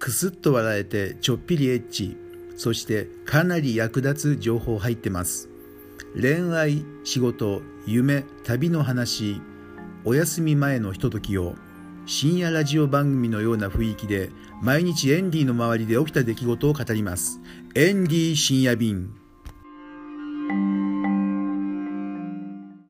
クスッと笑えてちょっぴりエッチ。そしてかなり役立つ情報入ってます。恋愛仕事夢旅の話。お休み前のひとときを深夜ラジオ番組のような雰囲気で毎日エンディの周りで起きた出来事を語ります。エンディ深夜便。